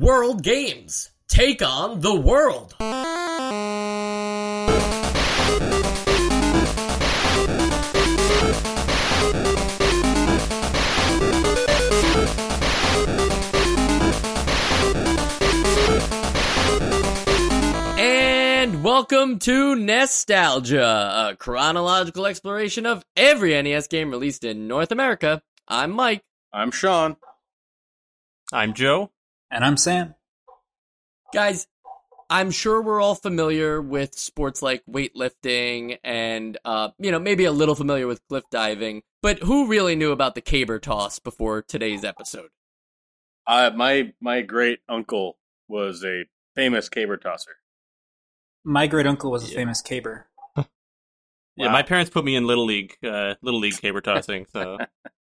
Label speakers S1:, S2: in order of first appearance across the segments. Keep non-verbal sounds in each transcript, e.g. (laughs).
S1: World Games. Take on the world. And welcome to NEStalgia, a chronological exploration of every NES game released in North America. I'm Mike.
S2: I'm Sean.
S3: I'm Joe.
S4: And I'm Sam.
S1: Guys, I'm sure we're all familiar with sports like weightlifting and, uh, you know, maybe a little familiar with cliff diving, but who really knew about the caber toss before today's episode?
S2: Uh, my my great uncle was a famous caber tosser.
S4: My great uncle was a
S3: Yeah.
S4: famous caber. (laughs)
S3: Yeah,
S2: Wow.
S3: my parents put me in little league, uh, little league caber tossing. So (laughs)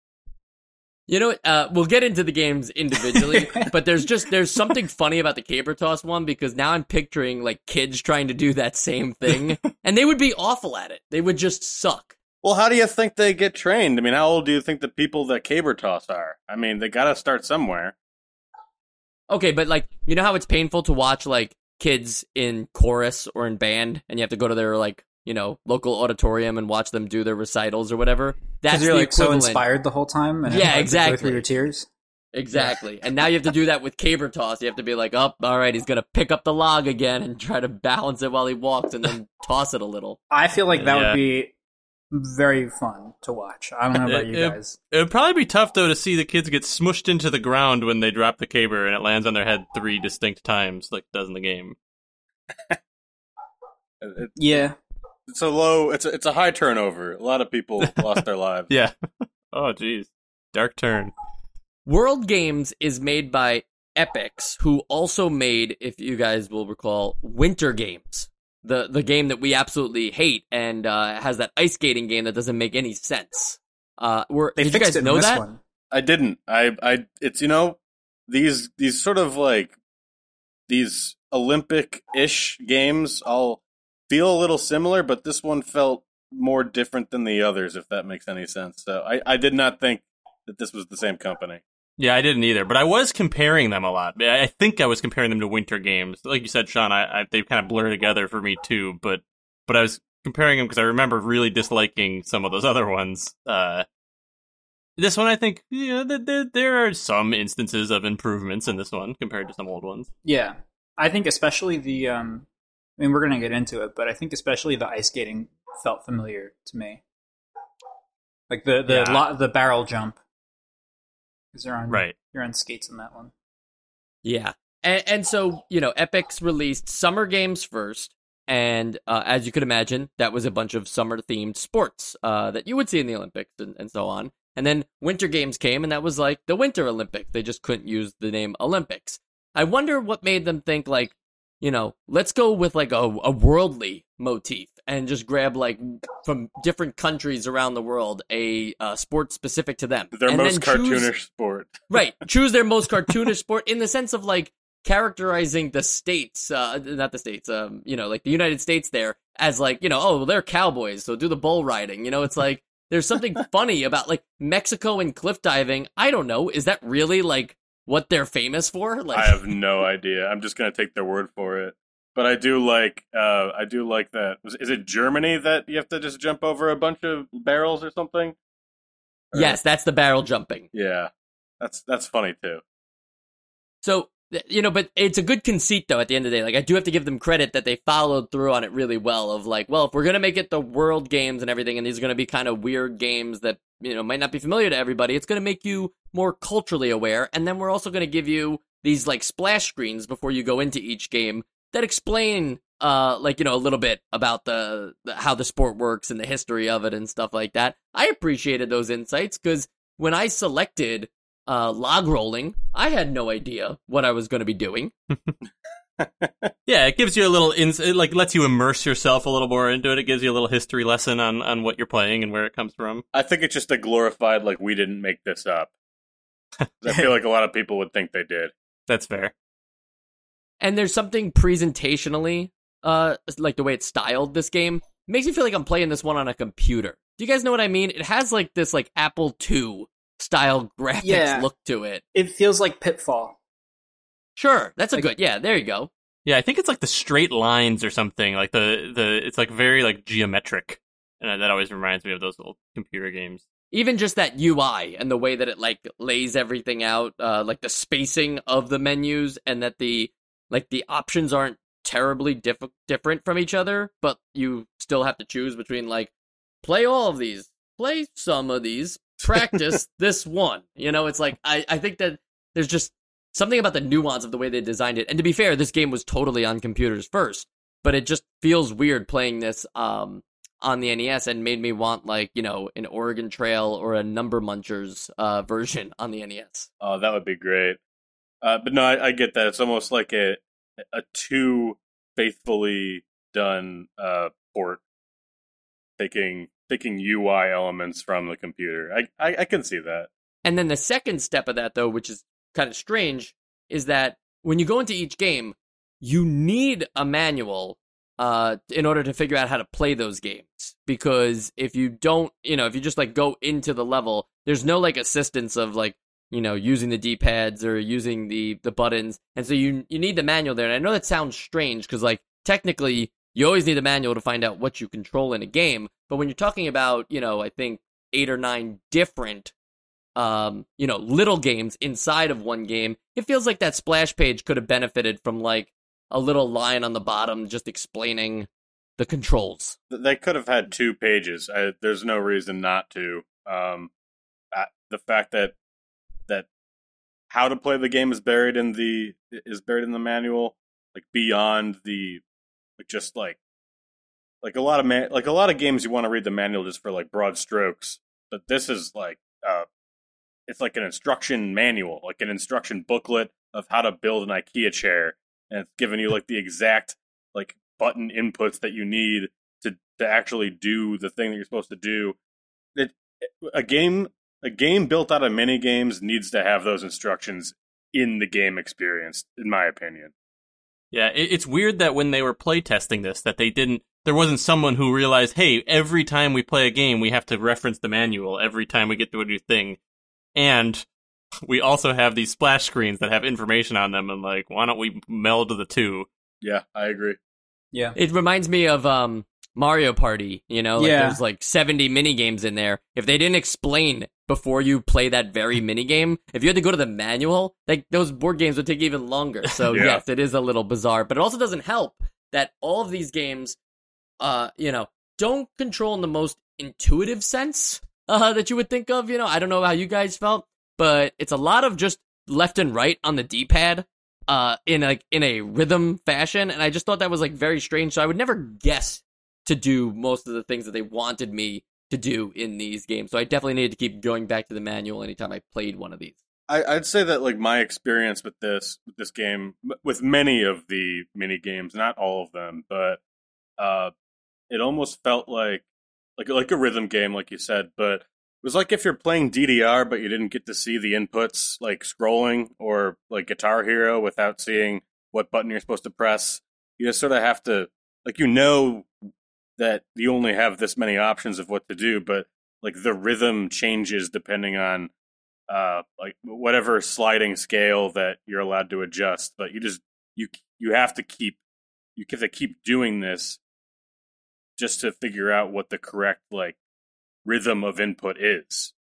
S1: You know, what, uh, we'll get into the games individually, (laughs) but there's just there's something funny about the caber toss one because now I'm picturing like kids trying to do that same thing, (laughs) and they would be awful at it. They would just suck.
S2: Well, how do you think they get trained? I mean, how old do you think the people that caber toss are? I mean, they got to start somewhere.
S1: Okay, but like you know how it's painful to watch like kids in chorus or in band, and you have to go to their like you know local auditorium and watch them do their recitals or whatever. That's
S4: Because you're
S1: the
S4: like so inspired the whole time. And
S1: Yeah,
S4: like, to Go
S1: exactly.
S4: through your tears.
S1: Exactly. And now you have to do that with caber toss. You have to be like, oh, all right, he's gonna pick up the log again and try to balance it while he walks, and then (laughs) toss it a little.
S4: I feel like that
S3: Yeah.
S4: would be very fun to watch. I don't know about you
S3: It- it-
S4: guys.
S3: it would probably be tough though to see the kids get smushed into the ground when they drop the caber and it lands on their head three distinct times, like it does in the game. (laughs)
S4: Yeah.
S2: It's a low. It's a, it's a high turnover. A lot of people (laughs) lost their lives.
S3: Yeah. (laughs) oh, jeez. Dark turn.
S1: World Games is made by Epyx, who also made, if you guys will recall, Winter Games. The the game that we absolutely hate and uh, has that ice skating game that doesn't make any sense. Uh, we're,
S4: They
S1: did you guys
S4: it
S1: know that?
S4: one.
S2: I didn't. I I. It's you know these these sort of like these Olympic ish games all feel a little similar, but this one felt more different than the others. If that makes any sense. So I I did not think that this was the same company.
S3: Yeah, I didn't either, but I was comparing them a lot. I I think I was comparing them to winter games. Like you said, Sean, I, I they kind of blur together for me too. But but I was comparing them because I remember really disliking some of those (laughs) other ones. Uh, this one, I think, yeah, there, there, there are some instances of improvements in this one compared to some old ones.
S4: Yeah. I think especially the. um I mean, we're going to get into it, but I think especially the ice skating felt familiar to me. Like the the
S3: Yeah.
S4: lo- the barrel jump. Because you're on
S3: Right.
S4: you're on skates in that one.
S1: Yeah. And, and so, you know, Epyx released summer games first. And uh, as you could imagine, that was a bunch of summer themed sports uh, that you would see in the Olympics and, and so on. And then winter games came, and that was like the Winter Olympics. They just couldn't use the name Olympics. I wonder what made them think, like, you know, let's go with like a, a worldly motif and just grab like from different countries around the world a uh, sport specific to them.
S2: Their
S1: And
S2: most
S1: then choose-
S2: cartoonish sport. (laughs)
S1: right choose their most cartoonish sport in the sense of like characterizing the states uh not the states um you know like the united states there as like you know oh well, they're cowboys so do the bull riding you know it's like there's something (laughs) funny about like mexico and cliff diving i don't know is that really like what they're famous for (laughs) like
S2: I have no idea. I'm just gonna take their word for it. But I do like. Uh, I do like that. Is it Germany that you have to just jump over a bunch of barrels or something? Or-
S1: yes that's the barrel jumping
S2: Yeah. That's that's funny too.
S1: So you know, but it's a good conceit though. At the end of the day, like I do have to give them credit that they followed through on it really well. Of like, well, if we're gonna make it the world games and everything, and these are gonna be kind of weird games that you know might not be familiar to everybody, it's gonna make you more culturally aware, and then we're also gonna give you these like splash screens before you go into each game that explain uh like you know a little bit about the, the how the sport works and the history of it and stuff like that. I appreciated those insights because when i selected uh log rolling i had no idea what i was going to be doing (laughs) (laughs)
S3: Yeah, it gives you a little ins- it like lets you immerse yourself a little more into it. It gives you a little history lesson on on what you're playing and where it comes from.
S2: I think it's just a glorified like we didn't make this up. (laughs) I feel like a lot of people would think they did.
S3: That's fair.
S1: and there's something presentationally uh like the way it's styled this game makes me feel like i'm playing this one on a computer do you guys know what i mean it has like this like apple ii style graphics
S4: Yeah.
S1: look to it
S4: It feels like Pitfall.
S1: Sure, that's a
S4: Like-
S1: good. Yeah, there you go.
S3: Yeah, I think it's like the straight lines or something. Like the the it's like very like geometric, and that always reminds me of those old computer games.
S1: Even just that UI and the way that it like lays everything out, uh, like the spacing of the menus, and that the like the options aren't terribly diff- different from each other, but you still have to choose between like play all of these, play some of these, practice (laughs) this one. You know, it's like I I think that there's just something about the nuance of the way they designed it. And to be fair, this game was totally on computers first, but it just feels weird playing this um on the NES and made me want like, you know, an Oregon Trail or a Number Munchers uh (laughs) version on the NES.
S2: Oh, that would be great. Uh, but no, I, I get that. It's almost like a a too faithfully done uh, port, taking taking UI elements from the computer. I, I I can see that.
S1: And then the second step of that, though, which is kind of strange, is that when you go into each game, you need a manual uh, in order to figure out how to play those games. Because if you don't, you know, if you just like go into the level, there's no like assistance of like, you know, using the D pads or using the the buttons, and so you you need the manual there. And I know that sounds strange because like technically you always need a manual to find out what you control in a game. But when you're talking about, you know, I think eight or nine different um, you know, little games inside of one game, it feels like that splash page could have benefited from like a little line on the bottom just explaining the controls.
S2: They could have had two pages. I, there's no reason not to. Um, uh, the fact that that how to play the game is buried in the is buried in the manual, like beyond the like just like like a lot of man like a lot of games you want to read the manual just for like broad strokes, but this is like uh, it's like an instruction manual, like an instruction booklet of how to build an IKEA chair, and it's giving you like the exact like button inputs that you need to to actually do the thing that you're supposed to do. It, a game a game built out of mini games needs to have those instructions in the game experience, in my opinion.
S3: Yeah, it, it's weird that when they were playtesting this, that they didn't. There wasn't someone who realized, hey, every time we play a game, we have to reference the manual every time we get to a new thing, and we also have these splash screens that have information on them, and like, why don't we meld the two?
S2: Yeah, I agree.
S4: Yeah.
S1: It reminds me of um Mario Party, you know, like
S4: Yeah.
S1: there's like 70 mini games in there. If they didn't explain before you play that very mini game, if you had to go to the manual, like those board games would take even longer. So (laughs)
S2: Yeah.
S1: yes, it is a little bizarre, but it also doesn't help that all of these games uh, you know, don't control in the most intuitive sense uh that you would think of, you know. I don't know how you guys felt, but it's a lot of just left and right on the D-pad uh in like in a rhythm fashion and I just thought that was like very strange. So I would never guess to do most of the things that they wanted me to do in these games. So I definitely needed to keep going back to the manual anytime I played one of these.
S2: I, I'd say that like my experience with this with this game, with many of the mini games, not all of them, but uh, it almost felt like like like a rhythm game, like you said. But it was like if you're playing DDR, but you didn't get to see the inputs, like scrolling or like Guitar Hero, without seeing what button you're supposed to press. You just sort of have to like you know that you only have this many options of what to do, but like the rhythm changes depending on uh like whatever sliding scale that you're allowed to adjust but you just you you have to keep you have to keep doing this just to figure out what the correct like rhythm of input is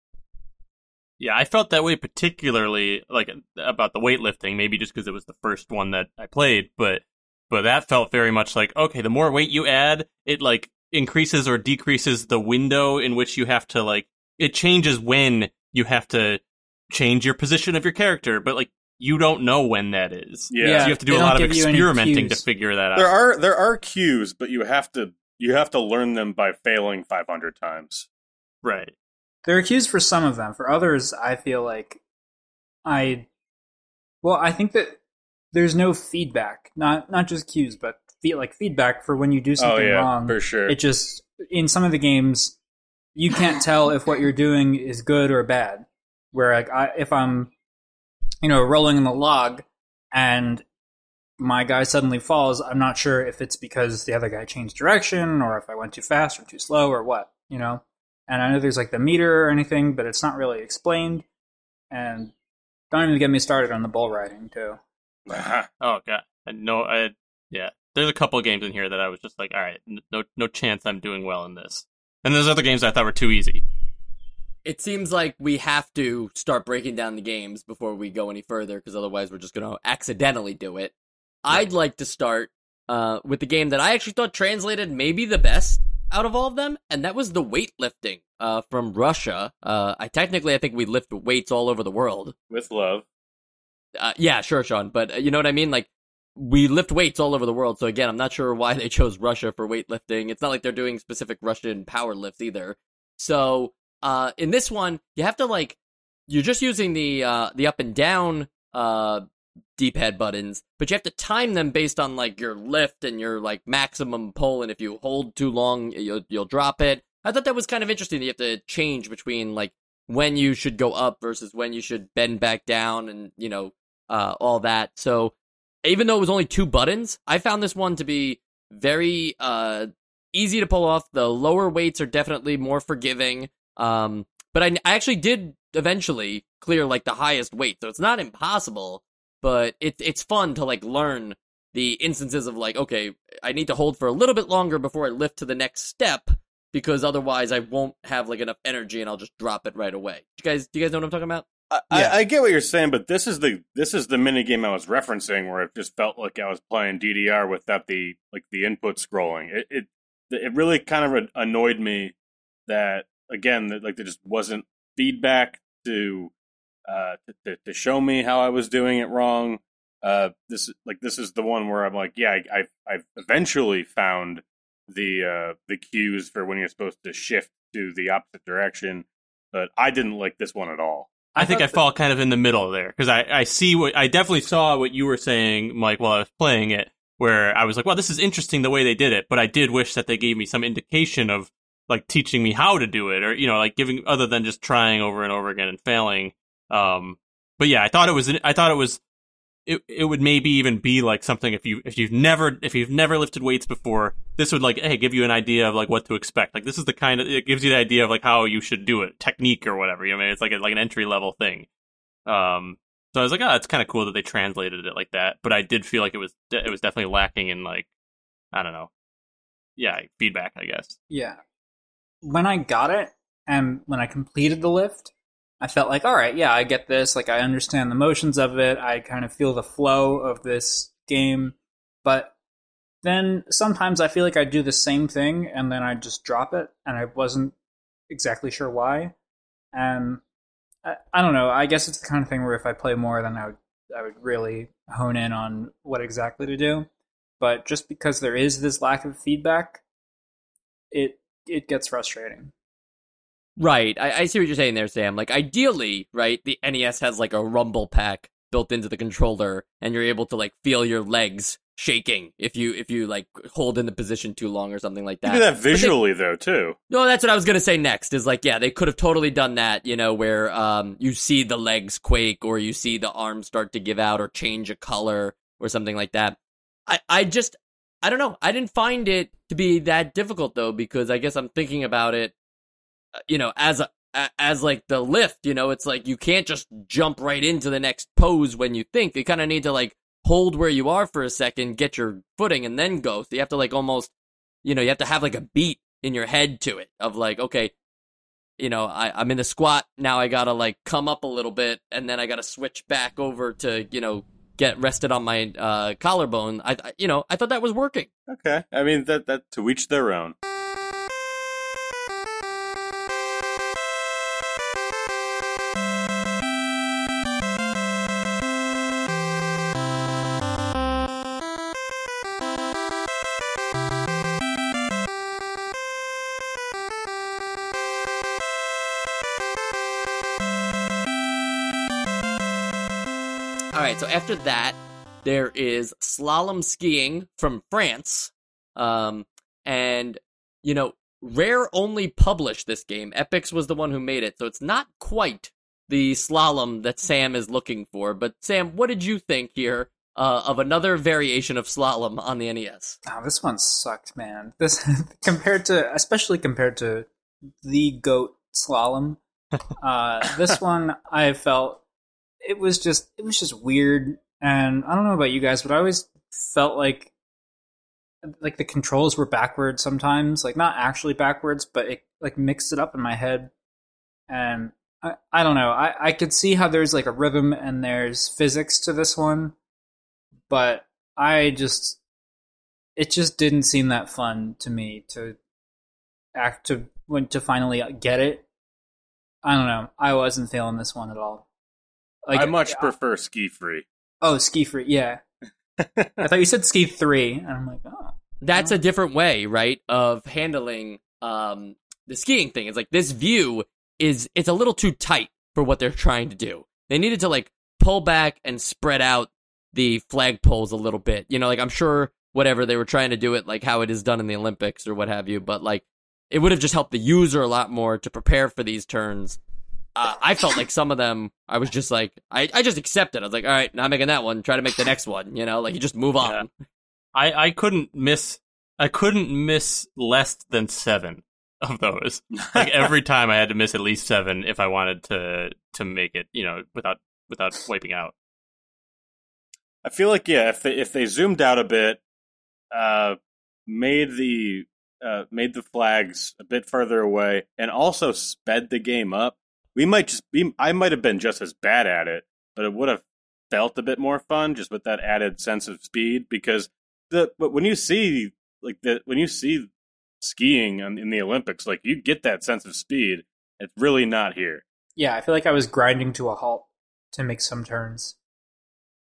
S3: Yeah, I felt that way particularly like about the weightlifting, maybe just because it was the first one that I played, but but that felt very much like okay, the more weight you add, it like increases or decreases the window in which you have to like it changes when you have to change your position of your character, but like you don't know when that is.
S2: Yeah.
S3: So you have to do a lot of
S4: give you any
S3: experimenting to figure that out.
S2: there are there are cues but you have to you have to learn them by failing 500 times
S3: right.
S4: They're cues for some of them. For others, I feel like I, well, I think that there's no feedback. Not not just cues, but feel like feedback for when you do
S2: oh
S4: something
S2: yeah
S4: wrong.
S2: for sure
S4: It just in some of the games, you can't tell if what you're doing is good or bad. Where like I, if I'm, you know, rolling in the log and my guy suddenly falls, I'm not sure if it's because the other guy changed direction or if I went too fast or too slow or what, you know. And I know there's like the meter or anything, but it's not really explained. And don't even get me started on the bull riding too. (laughs)
S3: Oh god, no, I yeah. There's a couple of games in here that I was just like, all right, no, no chance I'm doing well in this. And there's other games I thought were too easy.
S1: It seems like we have to start breaking down the games before we go any further, because otherwise we're just going to accidentally do it. I'd like to start uh, with the game that I actually thought translated maybe the best out of all of them, and that was the weightlifting uh, from Russia. Uh, I technically I think we lift weights all over the world.
S2: With love.
S1: Uh, yeah, sure, Sean, but uh, you know what I mean. Like we lift weights all over the world. So again, I'm not sure why they (laughs) chose Russia for weightlifting. It's not like they're doing specific Russian power lifts either. So uh, in this one, you have to like you're just using the uh, the up and down uh, D-pad buttons, but you have to time them based on like your lift and your like maximum pull. And if you hold too long, you'll you'll drop it. I thought that was kind of interesting. You have to change between like when you should go up versus when you should bend back down, and you know uh, all that. So even though it was only two buttons, I found this one to be very uh, easy to pull off. The lower weights are definitely more forgiving. Um, but I, I actually did eventually clear like the highest weight, so it's not impossible. But it's it's fun to like learn the instances of like, okay, I need to hold for a little bit longer before I lift to the next step because otherwise I won't have like enough energy and I'll just drop it right away. Do you guys, do you guys know what I'm talking about?
S2: I,
S4: Yeah.
S2: I, I get what you're saying, but this is the this is the mini game I was referencing, where it just felt like I was playing DDR without the like the input scrolling. It it, it really kind of annoyed me that again that like there just wasn't feedback to uh to, to show me how I was doing it wrong. Uh, this like this is the one where I'm like, yeah, I, I've I've eventually found the uh the cues for when you're supposed to shift to the opposite direction, but I didn't like this one at all.
S3: I, think I
S4: that-
S3: fall kind of in the middle there because I, I see what I definitely saw what you were saying, Mike, while I was playing it, where I was like, well, this is interesting the way they did it, but I did wish that they gave me some indication of like teaching me how to do it or, you know, like giving other than just trying over and over again and failing. Um, but yeah, I thought it was, I thought it was, it, it would maybe even be like something if you, if you've never, if you've never lifted weights before, this would like, hey, give you an idea of like what to expect. Like this is the kind of, it gives you the idea of like how you should do it, technique or whatever. You know, I mean, it's like a, like an entry level thing. Um, so I was like, oh, it's kind of cool that they translated it like that. But I did feel like it was it was definitely lacking in like I don't know, yeah, feedback. I guess.
S4: Yeah. When I got it and when I completed the lift, I felt like, all right, yeah, I get this. Like, I understand the motions of it. I kind of feel the flow of this game. But then sometimes I feel like I do the same thing and then I just drop it and I wasn't exactly sure why. And I, I don't know. I guess it's the kind of thing where if I play more, then I would I would really hone in on what exactly to do. But just because there is this lack of feedback, it it gets frustrating.
S1: Right. I, I see what you're saying there, Sam. Like, ideally, right, the NES has like a rumble pack built into the controller, and you're able to like feel your legs shaking if you if you like hold in the position too long or something like
S2: You
S1: that.
S2: do that
S1: But they-
S2: visually though too.
S1: No, that's what I was gonna say next. Is like, yeah, they could have totally done that. You know, where um you see the legs quake, or you see the arms start to give out, or change a color, or something like that. I I just I don't know. I didn't find it to be that difficult though, because I guess I'm thinking about it, you know, as a a- as like the lift. You know, it's like you can't just jump right into the next pose when you think. You kind of need to like hold where you are for a second, get your footing, and then go. So you have to like almost you know, you have to have like a beat in your head to it of like, okay, you know, I, I'm in the squat now. I gotta like come up a little bit, and then I gotta switch back over to you know get rested on my uh, collarbone. I, I, you know, I thought that was working.
S2: Okay, I mean that that to each their own.
S1: So after that, there is slalom skiing from France, um, and you know, Rare only published this game. Epyx was the one who made it, so it's not quite the slalom that Sam is looking for. But Sam, what did you think here uh, of another variation of slalom on the NES?
S4: Oh, this one sucked, man. This (laughs) compared to, especially compared to the goat slalom. Uh, this (laughs) one I felt it was just it was just weird and I don't know about you guys, but I always felt like like the controls were backwards sometimes, like not actually backwards, but it like mixed it up in my head, and I, I don't know. I I could see how there's like a rhythm and there's physics to this one, but I just it just didn't seem that fun to me to act to when to finally get it. I don't know. I wasn't feeling this one at all. Like
S2: I much prefer SkiFree.
S4: Oh, SkiFree. Yeah. (laughs) I thought you said ski three, and I'm like, oh.
S1: That's a different way, right, of handling um, the skiing thing. It's like this view is it's a little too tight for what they're trying to do. They needed to like pull back and spread out the flagpoles a little bit. You know, like I'm sure whatever they were trying to do it like how it is done in the Olympics or what have you, but like it would have just helped the user a lot more to prepare for these turns. Uh, I felt like some of them, I was just like, I, I just accepted. I was like, all right, not making that one. Try to make the next one. You know, like you just move on.
S3: I I couldn't miss I couldn't miss less than seven of those. Like (laughs) every time I had to miss at least seven if I wanted to to make it, you know, without without wiping out.
S2: I feel like yeah, if they if they zoomed out a bit, uh, made the uh, made the flags a bit further away, and also sped the game up, we might just be. I might have been just as bad at it, but it would have felt a bit more fun just with that added sense of speed. Because the but when you see like the when you see skiing in, in the Olympics, like you get that sense of speed. It's really not here.
S4: Yeah, I feel like I was grinding to a halt to make some turns.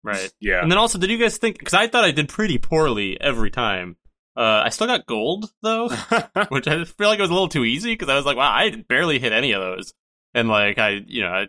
S3: Right.
S2: Yeah.
S3: And then also, did you guys think? Because I thought I did pretty poorly every time. Uh, I still got gold though, (laughs) which I feel like it was a little too easy because I was like, wow, I barely hit any of those, and like I, you know, I,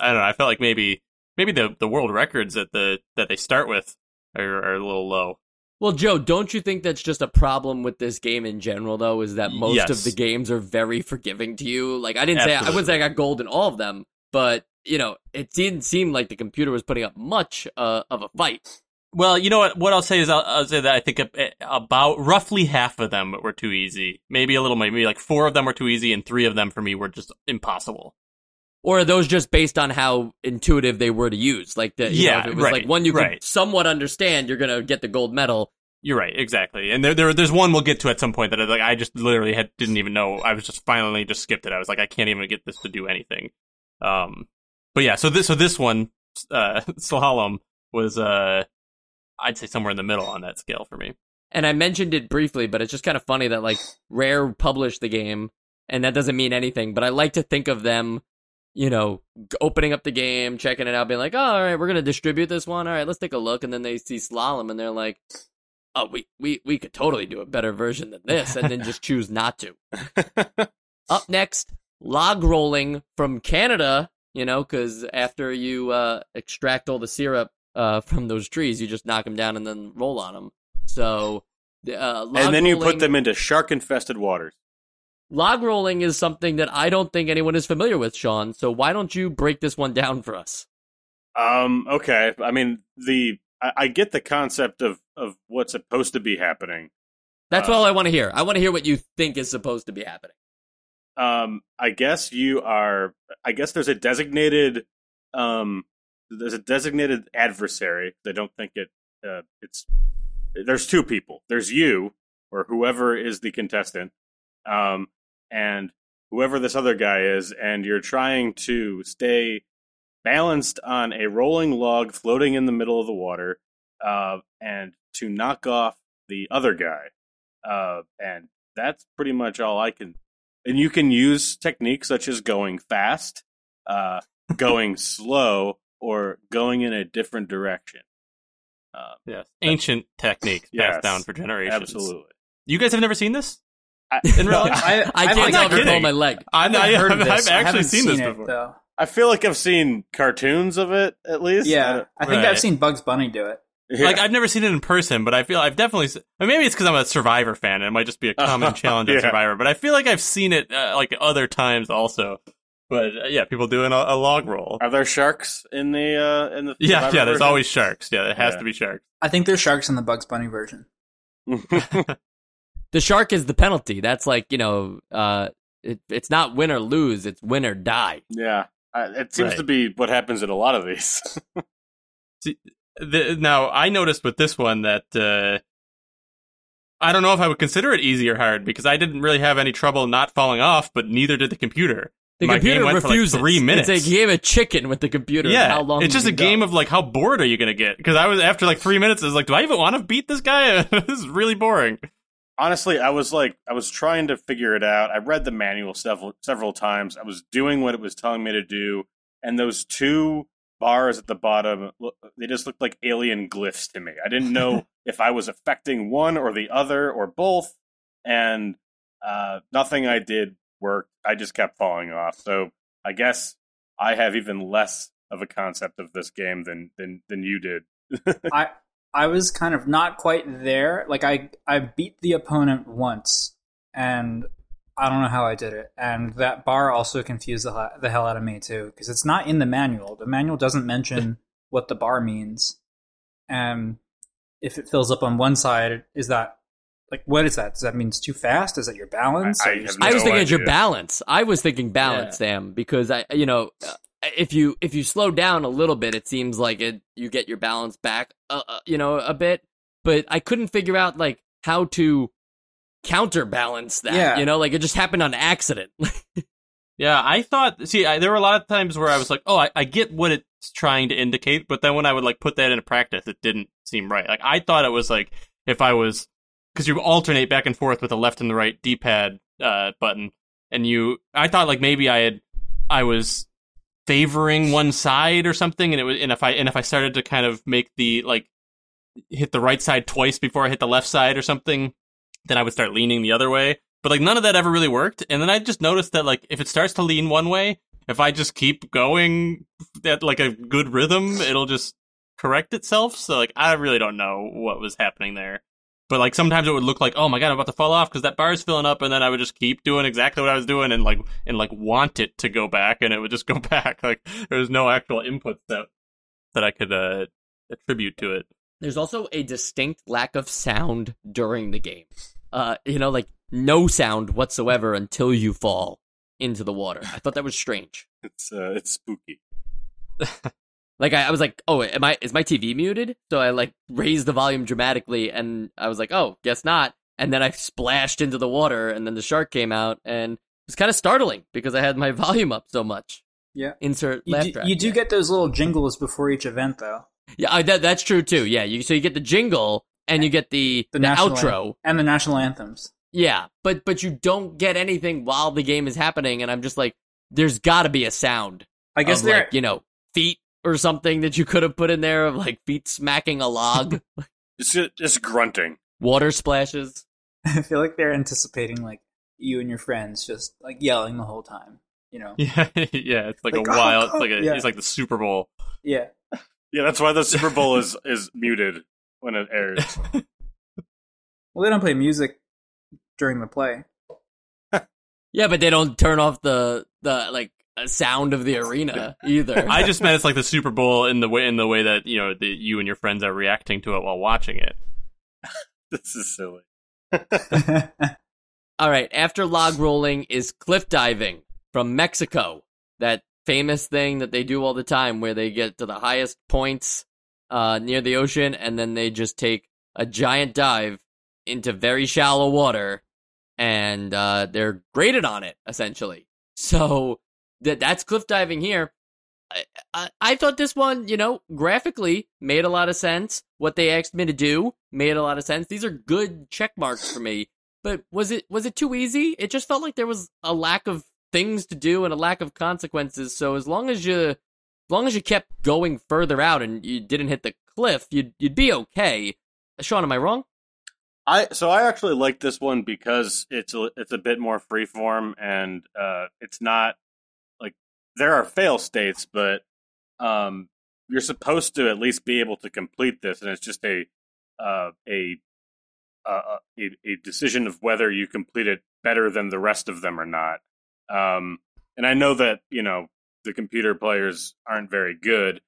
S3: I don't know, I felt like maybe maybe the the world records that the that they start with are, are a little low.
S1: Well, Joe, don't you think that's just a problem with this game in general, though? Is that most
S3: Yes.
S1: of the games are very forgiving to you? Like, I didn't say I
S3: Absolutely.
S1: wouldn't say I got gold in all of them, but you know, it didn't seem like the computer was putting up much uh, of a fight.
S3: Well, you know what? What I'll say is I'll, I'll say that I think about roughly half of them were too easy. Maybe a little, maybe like four of them were too easy, and three of them for me were just impossible.
S1: Or are those just based on how intuitive they were to use? Like, the, you know,
S3: Yeah,
S1: if it was
S3: right,
S1: like one you could
S3: right.
S1: somewhat understand, you're gonna get the gold medal.
S3: You're right, exactly. And there, there, there's one we'll get to at some point that I, like I just literally had, didn't even know. I was just finally just skipped it. I was like, I can't even get this to do anything. Um, but yeah, so this, so this one, uh, (laughs) slalom was, uh, I'd say somewhere in the middle on that scale for me.
S1: And I mentioned it briefly, but it's just kind of funny that like Rare published the game, and that doesn't mean anything. But I like to think of them, you know, opening up the game, checking it out, being like, "Oh, all right, we're gonna distribute this one. All right, let's take a look." And then they see Slalom, and they're like, "Oh, we we we could totally do a better version than this," and then just choose not to. (laughs) Up next, log rolling from Canada. You know, because after you uh, extract all the syrup uh, (laughs) from those trees, you just knock them down and then roll on them. So, uh, log
S2: and then you put them into shark infested waters.
S1: Log rolling is something that I don't think anyone is familiar with, Sean. So why don't you break this one down for us?
S2: Um. Okay. I mean, the I, I get the concept of of what's supposed to be happening.
S1: That's
S2: Uh,
S1: all I want to hear. I want to hear what you think is supposed to be happening.
S2: Um. I guess you are. I guess there's a designated. Um. There's a designated adversary. They don't think it. Uh, it's. There's two people. There's you or whoever is the contestant. Um. And whoever this other guy is, and you're trying to stay balanced on a rolling log floating in the middle of the water, uh, and to knock off the other guy. Uh, and that's pretty much all I can. And you can use techniques such as going fast, uh, (laughs) going slow, or going in a different direction. Uh,
S3: Yes, ancient techniques passed down for generations.
S2: absolutely.
S3: You guys have never seen this?
S2: I, (laughs)
S3: In real life?
S4: I, (laughs)
S1: I
S4: I've,
S1: can't
S4: like,
S1: tell
S3: not
S1: if it's
S3: kidding.
S1: on my leg.
S3: I've,
S4: I've heard
S3: I've
S4: this. I
S3: actually
S4: haven't
S3: seen this
S4: it,
S3: before.
S4: though.
S2: I feel like I've seen cartoons of it at least.
S4: Yeah, I think
S3: Right.
S4: I've seen Bugs Bunny do it.
S2: Yeah.
S3: Like I've never seen it in person, but I feel I've definitely. se- Maybe it's because I'm a Survivor fan, and it might just be a common (laughs) challenge on
S2: Yeah.
S3: Survivor. But I feel like I've seen it uh, like other times also. But uh, yeah, people doing a, a log roll.
S2: Are there sharks in the uh, in the
S3: Yeah,
S2: Survivor
S3: yeah. There's
S2: version?
S3: always sharks. Yeah, it has
S2: Yeah.
S3: to be sharks.
S4: I think there's sharks in the Bugs Bunny version. (laughs)
S1: The shark is the penalty. That's like you know, uh, it, it's not win or lose. It's win or die.
S2: yeah, uh, it seems
S3: Right.
S2: to be what happens in a lot of these. (laughs)
S3: the, now I noticed with this one that uh, I don't know if I would consider it easy or hard because I didn't really have any trouble not falling off, but neither did the computer.
S1: The
S3: My
S1: computer
S3: game went for, like,
S1: refuses.
S3: three minutes.
S1: It's a game of chicken with the computer.
S3: Yeah,
S1: how long
S3: it's just a
S1: can go.
S3: game of like how bored are you gonna get? Because I was after like three minutes, I was like, do I even want to beat this guy? (laughs) this is really boring.
S2: honestly, I was like, I was trying to figure it out. I read the manual several several times. I was doing what it was telling me to do, and those two bars at the bottom, they just looked like alien glyphs to me. I didn't know (laughs) if I was affecting one or the other or both, and uh, nothing I did worked. I just kept falling off. So I guess I have even less of a concept of this game than than than you did. (laughs)
S4: I I was kind of not quite there. Like I I beat the opponent once, and I don't know how I did it. And that bar also confused the the hell out of me too, because it's not in the manual. The manual doesn't mention what the bar means. And if it fills up on one side, is that like what is that? Does that mean it's too fast? Is that your balance?
S2: I- I
S4: just-
S2: no
S1: I was thinking it's your balance. I was thinking balance,
S3: Yeah.
S1: Sam, because I, you know, uh, if you if you slow down a little bit, it seems like it you get your balance back, uh, uh, you know, a bit. But I couldn't figure out like how to counterbalance that.
S4: Yeah.
S1: You know, like it just happened on accident. (laughs)
S3: Yeah, I thought. See, I, there were a lot of times where I was like, "Oh, I, I get what it's trying to indicate," but then when I would like put that into practice, it didn't seem right. Like I thought it was like if I was because you alternate back and forth with the left and the right D-pad uh, button, and you, I thought like maybe I had, I was favoring one side or something, and it was, and if I and if I started to kind of make the like hit the right side twice before I hit the left side or something, then I would start leaning the other way. But like none of that ever really worked. And then I just noticed that like if it starts to lean one way, if I just keep going at like a good rhythm, it'll just correct itself. So like I really don't know what was happening there. But like sometimes it would look like, oh my god, I'm about to fall off because that bar is filling up, and then I would just keep doing exactly what I was doing and like and like want it to go back, and it would just go (laughs) back. Like there was no actual input that that I could uh, attribute to it.
S1: There's also a distinct lack of sound during the game. Uh, you know, like no sound whatsoever until you fall into the water. I thought that was strange.
S2: It's uh, it's spooky. (laughs)
S1: Like I, I was like, oh, am I is my TV muted? So I like raised the volume dramatically, and I was like, oh, guess not. And then I splashed into the water, and then the shark came out, and it was kind of startling because I had my (laughs) volume up so much.
S4: Yeah.
S1: Insert
S4: You
S1: laugh
S4: do,
S1: track.
S4: you do
S1: yeah.
S4: get those little jingles before each event, though.
S1: yeah, I, that, that's true too. Yeah, you so you get the jingle and you get the
S4: The
S1: the, outro.
S4: an- and the national anthems.
S1: Yeah, but but you don't get anything while the game is happening, and I'm just like, there's got to be a sound.
S4: I guess
S1: of,
S4: they're
S1: like, you know feet or something that you could have put in there of like feet smacking a log, (laughs)
S2: Just just grunting.
S1: water splashes. (laughs)
S4: I feel like they're anticipating like you and your friends just like yelling the whole time. You know? (laughs)
S3: Yeah, yeah, it's like,
S4: Like,
S3: a
S4: oh,
S3: wild. It's
S4: oh,
S3: like a,
S4: yeah.
S3: it's like the Super Bowl.
S4: Yeah.
S2: Yeah, that's why the Super Bowl is is muted when it airs.
S4: Well, they don't play music during the play.
S1: Yeah, but they don't turn off the the like sound of the arena either.
S3: I just meant it's like the Super Bowl in the way in the way that you know the, you and your friends are reacting to it while watching it. (laughs)
S2: this is silly. (laughs)
S1: All right, after log rolling is cliff diving from Mexico. That famous thing that they do all the time where they get to the highest points uh, near the ocean and then they just take a giant dive into very shallow water and uh, they're graded on it essentially. So that that's cliff diving here. I, I, I thought this one, you know, graphically made a lot of sense. What they asked me to do made a lot of sense. These are good check marks for me but was it was it too easy? It just felt like there was a lack of things to do and a lack of consequences. So as long as you as long as you kept going further out and you didn't hit the cliff, you'd you'd be okay. Sean, am I wrong?
S2: I so I actually like this one because it's a, it's a bit more freeform and uh, it's not there are fail states, but um, you're supposed to at least be able to complete this, and it's just a uh, a, uh, a a decision of whether you complete it better than the rest of them or not. Um, and I know that you know the computer players aren't very good,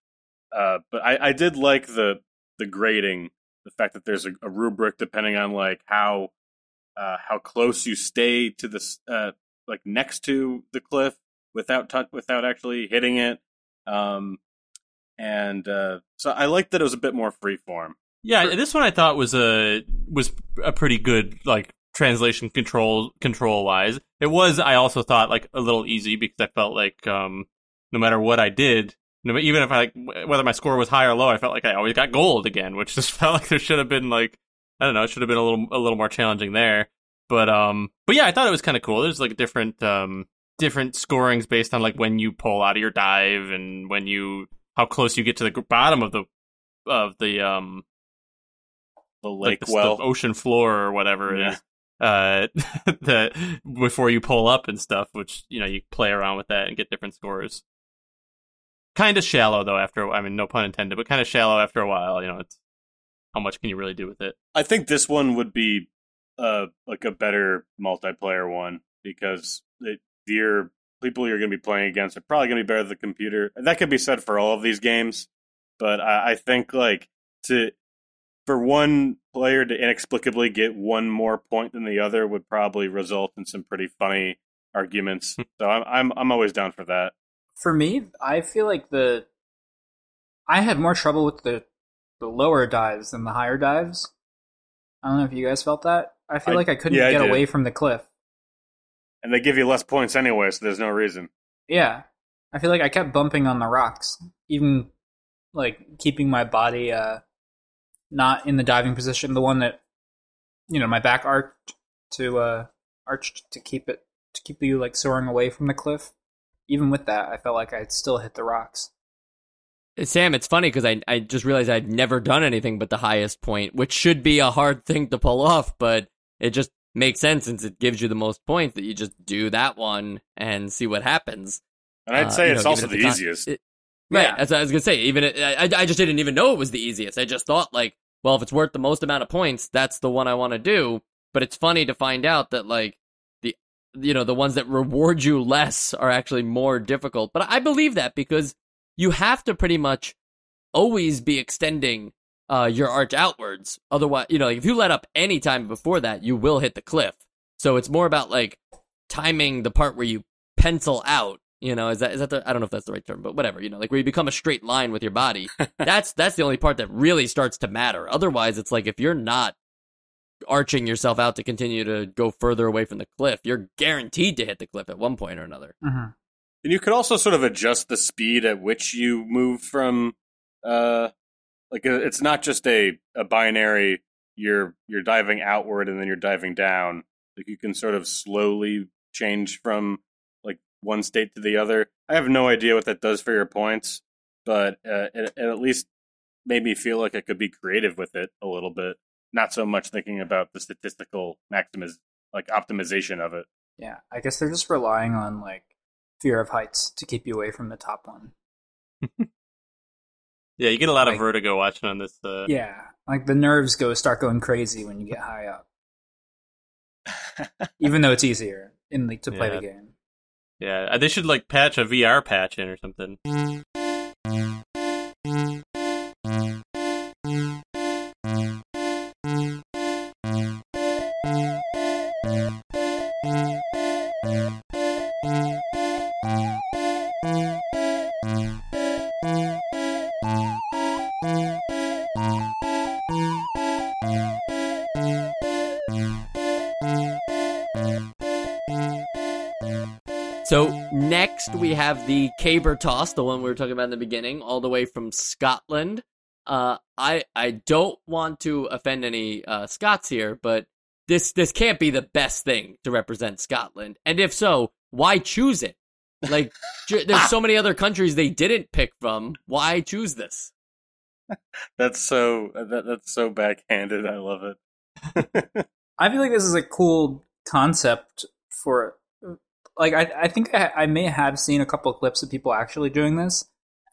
S2: uh, but I, I did like the the grading the fact that there's a, a rubric depending on like how uh, how close you stay to this uh, like next to the cliff without tou without actually hitting it. Um, and uh, so I liked that it was a bit more freeform.
S3: Yeah, this one I thought was a was a pretty good like translation control control wise. It was I also thought like a little easy because I felt like um no matter what I did, no even if I like whether my score was high or low, I felt like I always got gold again, which just (laughs) felt like there should have been like I don't know, it should have been a little a little more challenging there. But um but yeah, I thought it was kind of cool. There's like different um different scorings based on like when you pull out of your dive and when you how close you get to the bottom of the of the um
S2: The
S3: like
S2: lake
S3: the,
S2: well,
S3: the ocean floor or whatever
S2: Yeah.
S3: is. Uh, (laughs) that before you pull up and stuff, which you know you play around with that and get different scores. Kind of shallow though. After I mean, no pun intended, but kind of shallow after a while. You know, it's how much can you really do with it?
S2: I think this one would be uh like a better multiplayer one because it, your people you're going to be playing against are probably going to be better than the computer. That could be said for all of these games, but I, I think like to for one player to inexplicably get one more point than the other would probably result in some pretty funny arguments. Hmm. so I'm I'm I'm always down for that.
S4: For me, I feel like the I had more trouble with the the lower dives than the higher dives. I don't know if you guys felt that. I feel
S2: I-
S4: like I couldn't
S2: yeah,
S4: get
S2: did.
S4: away from the cliff.
S2: And they give you less points anyway, so there's no reason.
S4: Yeah. I feel like I kept bumping on the rocks, even like keeping my body uh not in the diving position, the one that you know, my back arched to uh arched to keep it to keep you like soaring away from the cliff. Even with that, I felt like I'd still hit the rocks.
S1: Sam, it's funny because I I just realized I'd never done anything but the highest point, which should be a hard thing to pull off, but it just makes sense since it gives you the most points that you just do that one and see what happens.
S2: And I'd
S1: Uh,
S2: say
S1: you
S2: it's
S1: know,
S2: also the
S1: the
S2: easiest.
S1: it- right,
S4: Yeah.
S1: that's what I was gonna say. Even it, I I just didn't even know it was the easiest. I just thought like, well, if it's worth the most amount of points, that's the one I want to do. But it's funny to find out that like the you know the ones that reward you less are actually more difficult. But I believe that because you have to pretty much always be extending uh, your arch outwards. Otherwise, you know, like, if you let up any time before that, you will hit the cliff. So it's more about like timing the part where you pencil out. You know, is that is that the I don't know if that's the right term, but whatever. You know, like where you become a straight line with your body. (laughs) that's that's the only part that really starts to matter. Otherwise, it's like if you're not arching yourself out to continue to go further away from the cliff, you're guaranteed to hit the cliff at one point or another.
S4: Mm-hmm.
S2: And you could also sort of adjust the speed at which you move from, uh, like uh, it's not just a, a binary. You're you're diving outward and then you're diving down. Like you can sort of slowly change from like one state to the other. I have no idea what that does for your points, but uh, it, it at least made me feel like I could be creative with it a little bit. Not so much thinking about the statistical maximiz like optimization of it.
S4: Yeah, I guess they're just relying on like fear of heights to keep you away from the top one. (laughs)
S3: Yeah, you get a lot of vertigo watching on this. Uh,
S4: Yeah, like the nerves go start going crazy when you get high up. (laughs) Even though it's easier in the, to play
S3: Yeah.
S4: the game.
S3: yeah. They should like patch a VR patch in or something.
S1: Next we have the caber toss, the one we were talking about in the beginning, all the way from Scotland. Uh, I I don't want to offend any uh, Scots here, but this this can't be the best thing to represent Scotland. And if so, why choose it? Like, (laughs) ju- there's so many other countries they didn't pick from. Why choose this? (laughs)
S2: That's so that, that's so backhanded. I love it. (laughs)
S4: I feel like this is a cool concept for like I I think I, I may have seen a couple of clips of people actually doing this,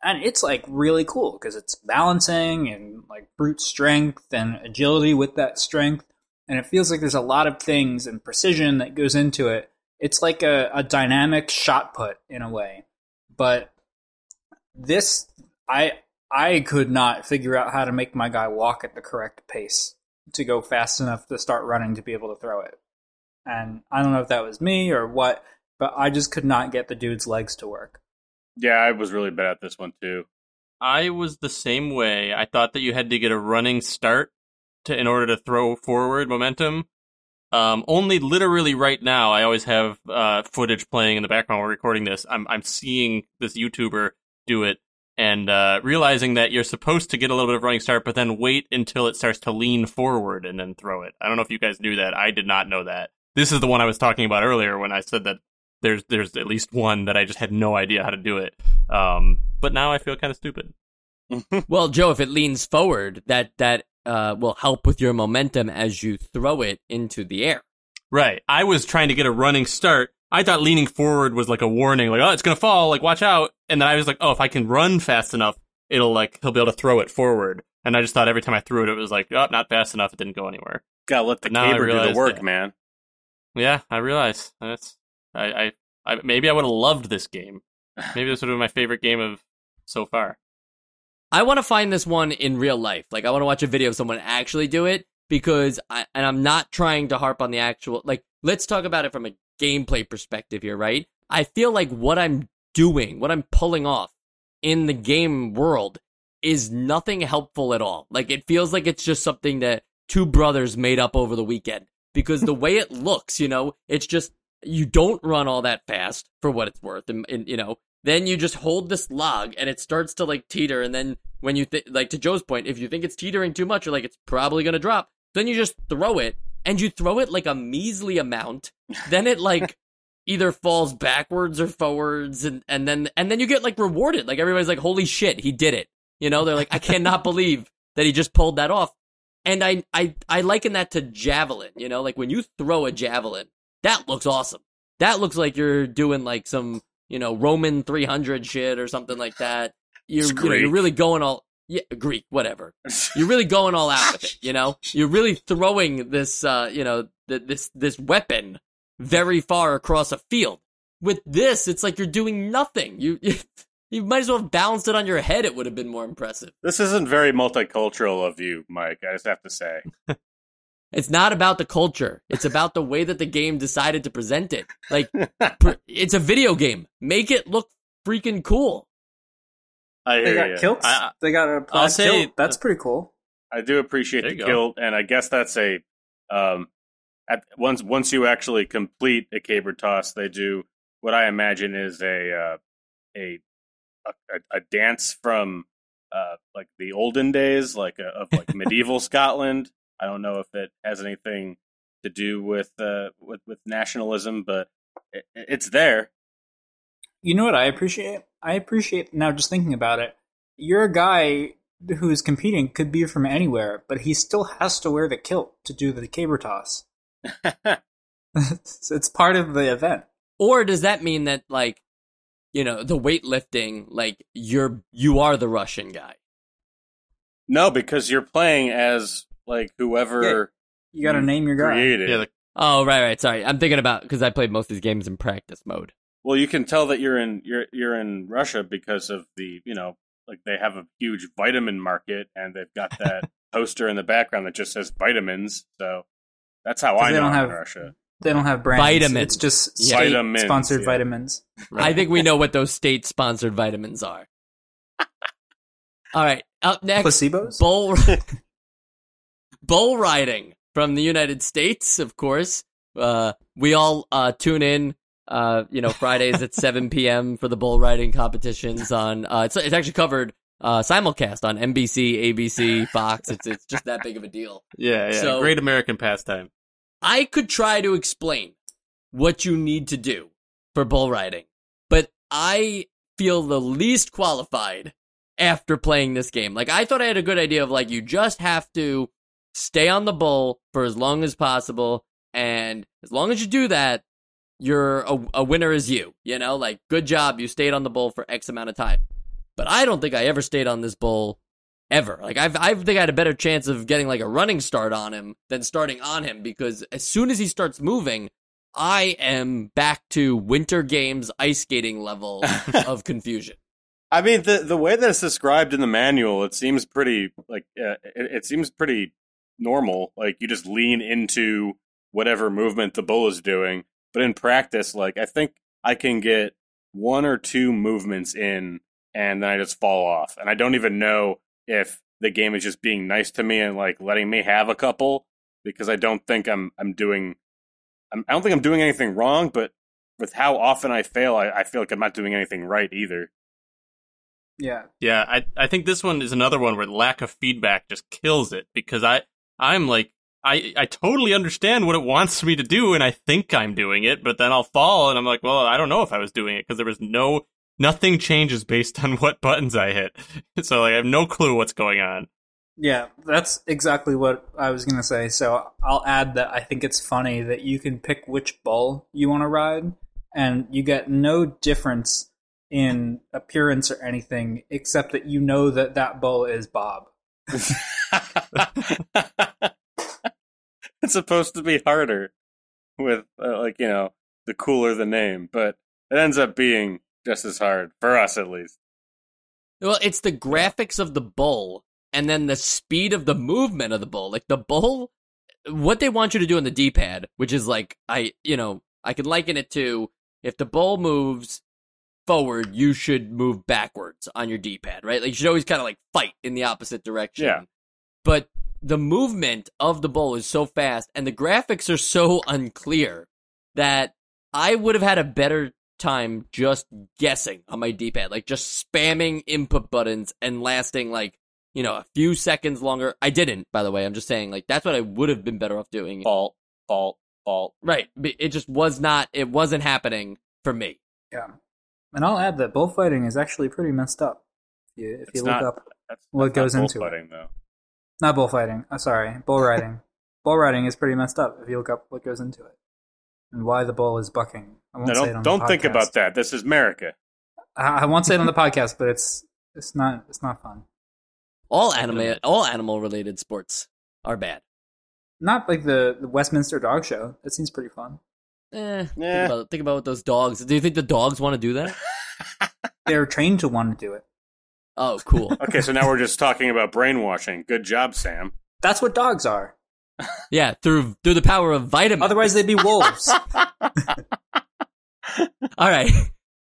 S4: and it's like really cool because it's balancing and like brute strength and agility with that strength, and it feels like there's a lot of things and precision that goes into it. It's like a, a dynamic shot put in a way, but this I I could not figure out how to make my guy walk at the correct pace to go fast enough to start running to be able to throw it. And I don't know if that was me or what, but I just could not get the dude's legs to work.
S2: Yeah, I was really bad at this one too.
S3: I was the same way. I thought that you had to get a running start to in order to throw forward momentum. Um, only literally right now, I always have uh, footage playing in the background while we're recording this. I'm I'm seeing this YouTuber do it and uh, realizing that you're supposed to get a little bit of running start, but then wait until it starts to lean forward and then throw it. I don't know if you guys knew that. I did not know that. This is the one I was talking about earlier when I said that there's there's at least one that I just had no idea how to do it. Um, but now I feel kind of stupid. (laughs)
S1: well, Joe, if it leans forward, that that uh, will help with your momentum as you throw it into the air.
S3: Right. I was trying to get a running start. I thought leaning forward was like a warning, like, oh, it's gonna fall, like, watch out. And then I was like, oh, if I can run fast enough, it'll like, he'll be able to throw it forward. And I just thought every time I threw it, it was like, oh, not fast enough, it didn't go anywhere.
S2: Gotta let the
S3: But now I
S2: caber do the work,
S3: that-
S2: man.
S3: Yeah, I realize. That's, I, I, I maybe I would have loved this game. (laughs) Maybe this would have been my favorite game of so far.
S1: I want to find this one in real life. Like, I want to watch a video of someone actually do it because I, and I'm not trying to harp on the actual, like, let's talk about it from a gameplay perspective here, right? I feel like what I'm doing, what I'm pulling off in the game world is nothing helpful at all. Like, it feels like it's just something that two brothers made up over the weekend because the (laughs) way it looks, you know, it's just, you don't run all that fast for what it's worth. And, and you know, then you just hold this log and it starts to like teeter and then when you think like to joe's point if you think it's teetering too much or like it's probably going to drop then you just throw it and you throw it like a measly amount then it like (laughs) either falls backwards or forwards and and then and then you get like rewarded like everybody's like holy shit he did it you know they're like i cannot (laughs) believe that he just pulled that off and i i i liken that to javelin you know like when you throw a javelin that looks awesome that looks like you're doing like some you know Roman 300 shit or something like that. You're you know, you're really going all yeah Greek whatever. (laughs) You're really going all out with it. You know (laughs) you're really throwing this uh you know th- this this weapon very far across a field. With this, it's like you're doing nothing. You you, (laughs) you might as well have balanced it on your head. It would have been more impressive.
S2: this isn't very multicultural of you, Mike. I just have to say.
S1: It's not about the culture. It's about the way that the game decided to present it. Like, pr- (laughs) it's a video game. Make it look freaking cool.
S2: I
S4: They
S2: hear
S4: got
S2: you.
S4: kilts.
S3: I-
S4: they got a
S3: I'll
S4: plaid
S3: say-
S4: kilt. That's pretty cool.
S2: I do appreciate
S3: There
S2: the
S3: you go.
S2: kilt, and I guess that's a um, at once once you actually complete a caber toss, they do what I imagine is a uh, a, a a dance from uh, like the olden days, like uh of like (laughs) medieval Scotland. I don't know if it has anything to do with uh, with with nationalism, but it, it's there.
S4: You know what I appreciate? I appreciate now just thinking about it. You're a guy who's competing could be from anywhere, but he still has to wear the kilt to do the caber toss. (laughs) (laughs) it's part of the event.
S1: Or does that mean that, like, you know, the weightlifting, like, you're, you are the Russian guy?
S2: no, because you're playing as like whoever
S4: You got to name your guy.
S2: created.
S3: Yeah, the,
S1: Oh, right, right. Sorry. I'm thinking about, because I played most of these games in practice mode.
S2: Well, you can tell that you're in you're you're in Russia because of the you know like they have a huge vitamin market and they've got that (laughs) poster in the background that just says vitamins. So that's how I
S4: they
S2: know
S4: don't have-
S2: in Russia.
S4: They don't have brands.
S1: Vitamins.
S4: It's just
S1: Yeah.
S4: state
S2: Vitamins,
S4: sponsored
S2: yeah.
S4: vitamins.
S1: I think we know what those state sponsored vitamins are. (laughs) All right. Up next,
S4: Placebos?
S1: bull, (laughs) bull riding from the United States, of course. Uh, we all uh, tune in, uh, you know, Fridays at (laughs) 7 p.m. for the bull riding competitions on. Uh, it's it's actually covered uh, simulcast on NBC, ABC, Fox. It's it's just that big of a deal.
S3: yeah, yeah.
S1: So-
S3: Great American pastime.
S1: I could try to explain what you need to do for bull riding, but I feel the least qualified after playing this game. Like I thought I had a good idea of like you just have to stay on the bull for as long as possible and as long as you do that you're a, a winner is you, you know? Like good job you stayed on the bull for X amount of time. But I don't think I ever stayed on this bull ever. Like I've I think I had a better chance of getting like a running start on him than starting on him because as soon as he starts moving, I am back to winter games ice skating level (laughs) of confusion.
S2: I mean, the the way that it's described in the manual, it seems pretty like uh, it, it seems pretty normal. Like you just lean into whatever movement the bull is doing. But in practice, like I think I can get one or two movements in and then I just fall off. And I don't even know if the game is just being nice to me and like letting me have a couple because I don't think I'm I'm doing I'm, I don't think I'm doing anything wrong, but with how often I fail, I, I feel like I'm not doing anything right either.
S4: Yeah.
S3: Yeah, I I think this one is another one where lack of feedback just kills it because I I'm like I I totally understand what it wants me to do and I think I'm doing it, but then I'll fall and I'm like, well, I don't know if I was doing it because there was no nothing changes based on what (laughs) buttons I hit. (laughs) So like, I have no clue what's going on.
S4: Yeah, that's exactly what I was going to say. So I'll add that I think it's funny that you can pick which bull you want to ride, and you get no difference in appearance or anything, except that you know that that bull is Bob. (laughs) (laughs)
S2: it's supposed to be harder with, uh, like, you know, the cooler the name, but it ends up being just as hard, for us at least.
S1: Well, it's the graphics of the bull and then the speed of the movement of the bull. Like the bull, what they want you to do on the D pad, which is like, I, you know, I can liken it to if the bull moves forward, you should move backwards on your D pad, right? Like you should always kind of like fight in the opposite direction.
S2: Yeah.
S1: But the movement of the bull is so fast and the graphics are so unclear that I would have had a better time just guessing on my D-pad, like just spamming input buttons and lasting like, you know, a few seconds longer. I didn't, by the way. I'm just saying like that's what I would have been better off doing.
S2: Fault, fault, fault.
S1: Right. It just was not it wasn't happening for me.
S4: Yeah. And I'll add that bullfighting is actually pretty messed up. If you, if you
S2: It's
S4: look
S2: not-
S4: up What goes into it?
S2: bullfighting, though.
S4: Not bullfighting. I'm sorry, bull (laughs) riding. bull riding is pretty messed up if you look up what goes into it and why the bull is bucking. I won't
S2: No,
S4: say it
S2: don't
S4: on
S2: don't
S4: the
S2: think about that. This is America.
S4: I, I won't say it on the podcast, but it's it's not it's not fun.
S1: All anime all animal related sports are bad.
S4: Not like the, the Westminster Dog Show. That seems pretty fun.
S1: Eh, think,
S2: Yeah.
S1: about, think about what those dogs. Do you think the dogs want to do that? (laughs)
S4: They're trained to want to do it.
S1: Oh, cool. (laughs)
S2: Okay, so now we're just talking about brainwashing. Good job, Sam.
S4: That's what dogs are. (laughs)
S1: yeah, through through the power of vitamins.
S4: Otherwise, they'd be (laughs) wolves.
S1: All right.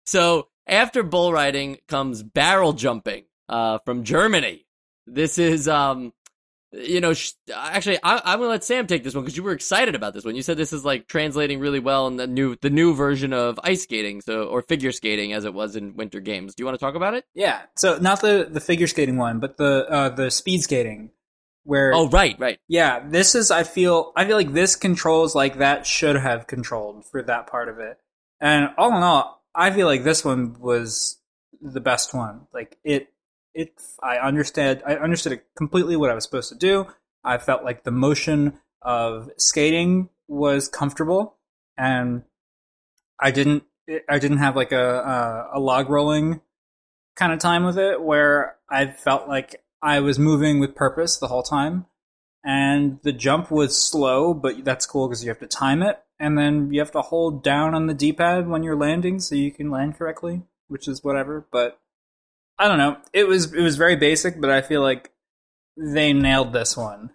S1: So after bull riding comes barrel jumping uh, from Germany. This is, um, you know, sh- actually, I- I'm gonna let Sam take this one because you were excited about this one. You said this is like translating really well in the new the new version of ice skating, so or figure skating as it was in Winter Games. Do you want to talk about it?
S4: yeah. So not the the figure skating one, but the uh, the speed skating, where
S1: Oh, right, right.
S4: Yeah, this is I feel I feel like this controls like that should have controlled for that part of it. And all in all, I feel like this one was the best one. Like it it I understand I understood it completely what I was supposed to do. I felt like the motion of skating was comfortable and I didn't I didn't have like a a, a log rolling kind of time with it where I felt like I was moving with purpose the whole time and the jump was slow, but that's cool because you have to time it, and then you have to hold down on the D-pad when you're landing so you can land correctly, which is whatever. But I don't know. It was it was very basic, but I feel like they nailed this one.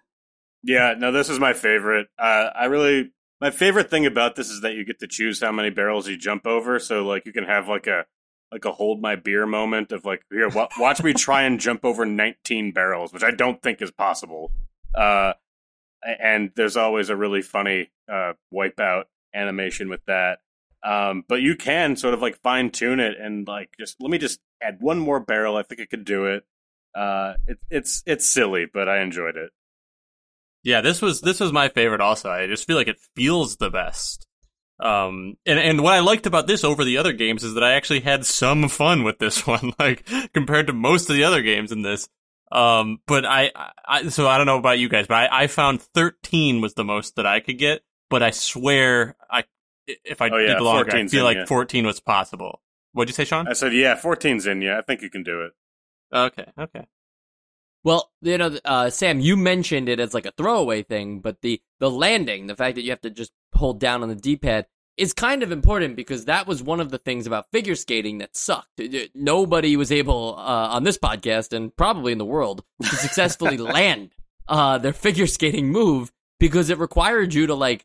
S2: Yeah, no, this is my favorite. Uh, I really my favorite thing about this is that you get to choose how many barrels you jump over. So like you can have like a like a hold my beer moment of like here wa- watch me try and jump over 19 barrels, which I don't think is possible. Uh, and there's always a really funny uh, wipeout animation with that. Um, but you can sort of like fine tune it and like just let me just add one more barrel. I think I could do it. Uh, it, it's it's silly, but I enjoyed it.
S3: Yeah, this was this was my favorite. Also, I just feel like it feels the best. Um, and and what I liked about this over the other games is that I actually had some fun with this (laughs) one, like compared to most of the other games in this. Um, but I, I so I don't know about you guys, but I, I found thirteen was the most that I could get. But I swear, I if I
S2: Oh, yeah,
S3: did longer, I feel
S2: in
S3: like
S2: ya.
S3: fourteen was possible. What'd you say, Sean?
S2: I said, yeah, 14's in you. I think you can do it.
S3: Okay, okay.
S1: Well, you know, uh, Sam, you mentioned it as like a throwaway thing, but the the landing, the fact that you have to just hold down on the D-pad, is kind of important because that was one of the things about figure skating that sucked. Nobody was able uh, on this podcast and probably in the world to successfully (laughs) land uh, their figure skating move because it required you to like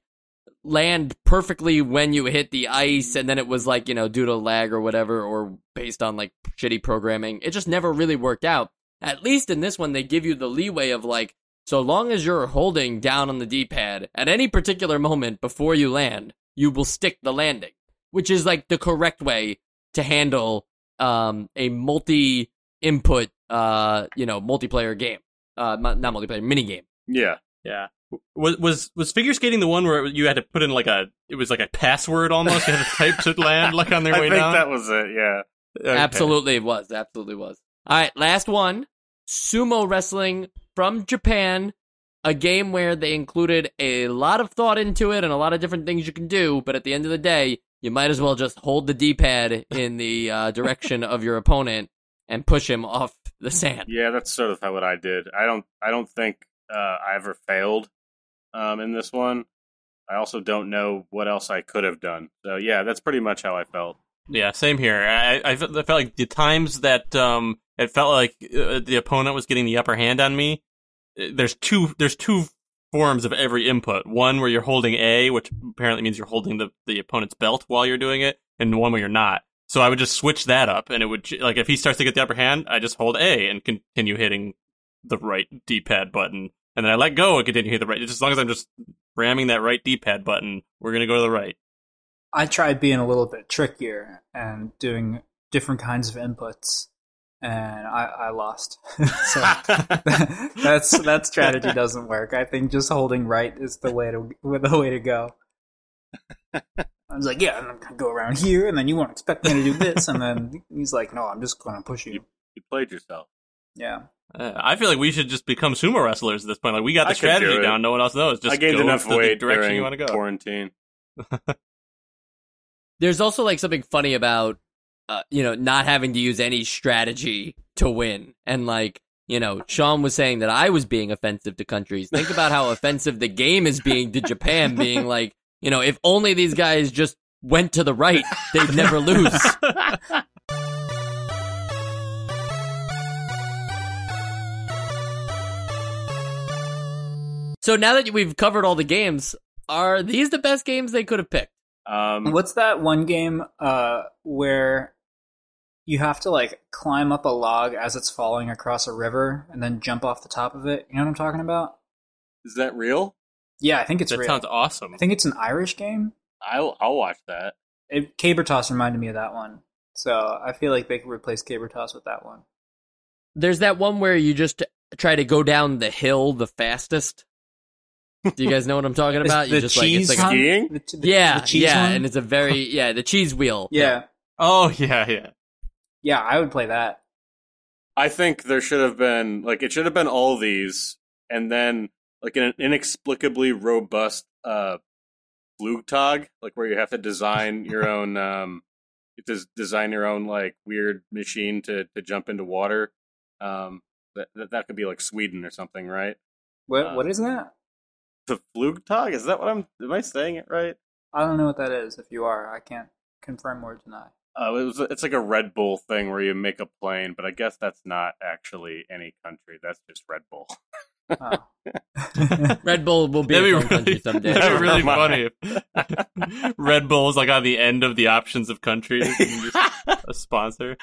S1: land perfectly when you hit the ice and then it was like, you know, due to lag or whatever or based on like shitty programming. It just never really worked out. At least in this one they give you the leeway of like so long as you're holding down on the D-pad at any particular moment before you land, you will stick the landing, which is like the correct way to handle um, a multi input uh, you know, multiplayer game. Uh not, not multiplayer, mini game.
S2: Yeah.
S3: Yeah. Was was was figure skating the one where you had to put in like a it was like a password almost you had to type to land like on their (laughs)
S2: I
S3: way
S2: think
S3: down?
S2: that was it. Yeah.
S3: Okay.
S1: Absolutely it was. Absolutely was. All right, last one. Sumo wrestling from Japan. A game where they included a lot of thought into it and a lot of different things you can do, but at the end of the day, you might as well just hold the D-pad in the uh, (laughs) direction of your opponent and push him off the sand.
S2: Yeah, that's sort of how what I did. I don't I don't think uh, I ever failed um, in this one. I also don't know what else I could have done. So yeah, that's pretty much how I felt.
S3: Yeah, same here. I, I, felt, like the times that um, it felt like uh, the opponent was getting the upper hand on me. uh, There's two. There's two forms of every input. One where you're holding A, which apparently means you're holding the the opponent's belt while you're doing it, and one where you're not. So I would just switch that up, and it would like if he starts to get the upper hand, I just hold A and continue hitting the right D-pad button, and then I let go and continue hitting the right. Just as long as I'm just ramming that right D-pad button, we're gonna go to the right.
S4: I tried being a little bit trickier and doing different kinds of inputs, and I, I lost. (laughs) so (laughs) that's that strategy doesn't work. I think just holding right is the way to the way to go. I was like, yeah, I'm gonna go around here, and then you won't expect me to do this, and then he's like, no, I'm just gonna push you.
S2: You played yourself.
S4: Yeah,
S3: Uh, I feel like we should just become sumo wrestlers at this point. Like we got the
S2: I could do
S3: strategy down, no one else knows. Just
S2: I gained
S3: go
S2: enough
S3: to the
S2: weight
S3: direction you want to go.
S2: quarantine. (laughs)
S1: There's also like something funny about uh, you know not having to use any strategy to win, and like you know Sean was saying that I was being offensive to countries. Think about how (laughs) offensive the game is being to Japan, being like you know if only these guys just went to the right, they'd never lose. (laughs) So now that we've covered all the games, are these the best games they could have picked?
S2: Um,
S4: what's that one game uh, where you have to like climb up a log as it's falling across a river and then jump off the top of it? You know what I'm talking about?
S2: is that real?
S4: Yeah, I think it's
S3: that
S4: real.
S3: sounds awesome.
S4: I think it's an Irish game.
S2: I'll I'll watch that.
S4: It, Caber Toss reminded me of that one. So I feel like they could replace Caber Toss with that one.
S1: There's that one where you just try to go down the hill the fastest. Do you guys know what I'm talking (laughs) about?
S4: Is
S1: You
S4: the
S1: just like
S4: cheese
S1: it's like a,
S2: skiing?
S4: The, the-
S1: yeah,
S4: the cheese
S1: yeah,
S4: one?
S1: and it's a very (laughs) yeah the cheese wheel.
S4: yeah,
S3: oh yeah, yeah.
S4: yeah. I would play that.
S2: I think there should have been like it should have been all these, and then like an inexplicably robust uh Flugtag, like where you have to design your (laughs) own um you have to design your own like weird machine to to jump into water. Um that that, that could be like Sweden or something, right?
S4: What
S2: Uh,
S4: what is that?
S2: The Flugtag, is that what I'm am I saying it right?
S4: I don't know what that is. If you are, I can't confirm or deny.
S2: Uh, it was, it's like a Red Bull thing where you make a plane, but I guess that's not actually any country. That's just Red Bull.
S4: Oh. (laughs)
S1: Red Bull will be
S3: That'd
S1: a
S3: be
S1: fun country someday.
S3: that'd be really
S2: My-
S3: funny if (laughs) Red Bull was like on the end of the options of countries, (laughs) a sponsor.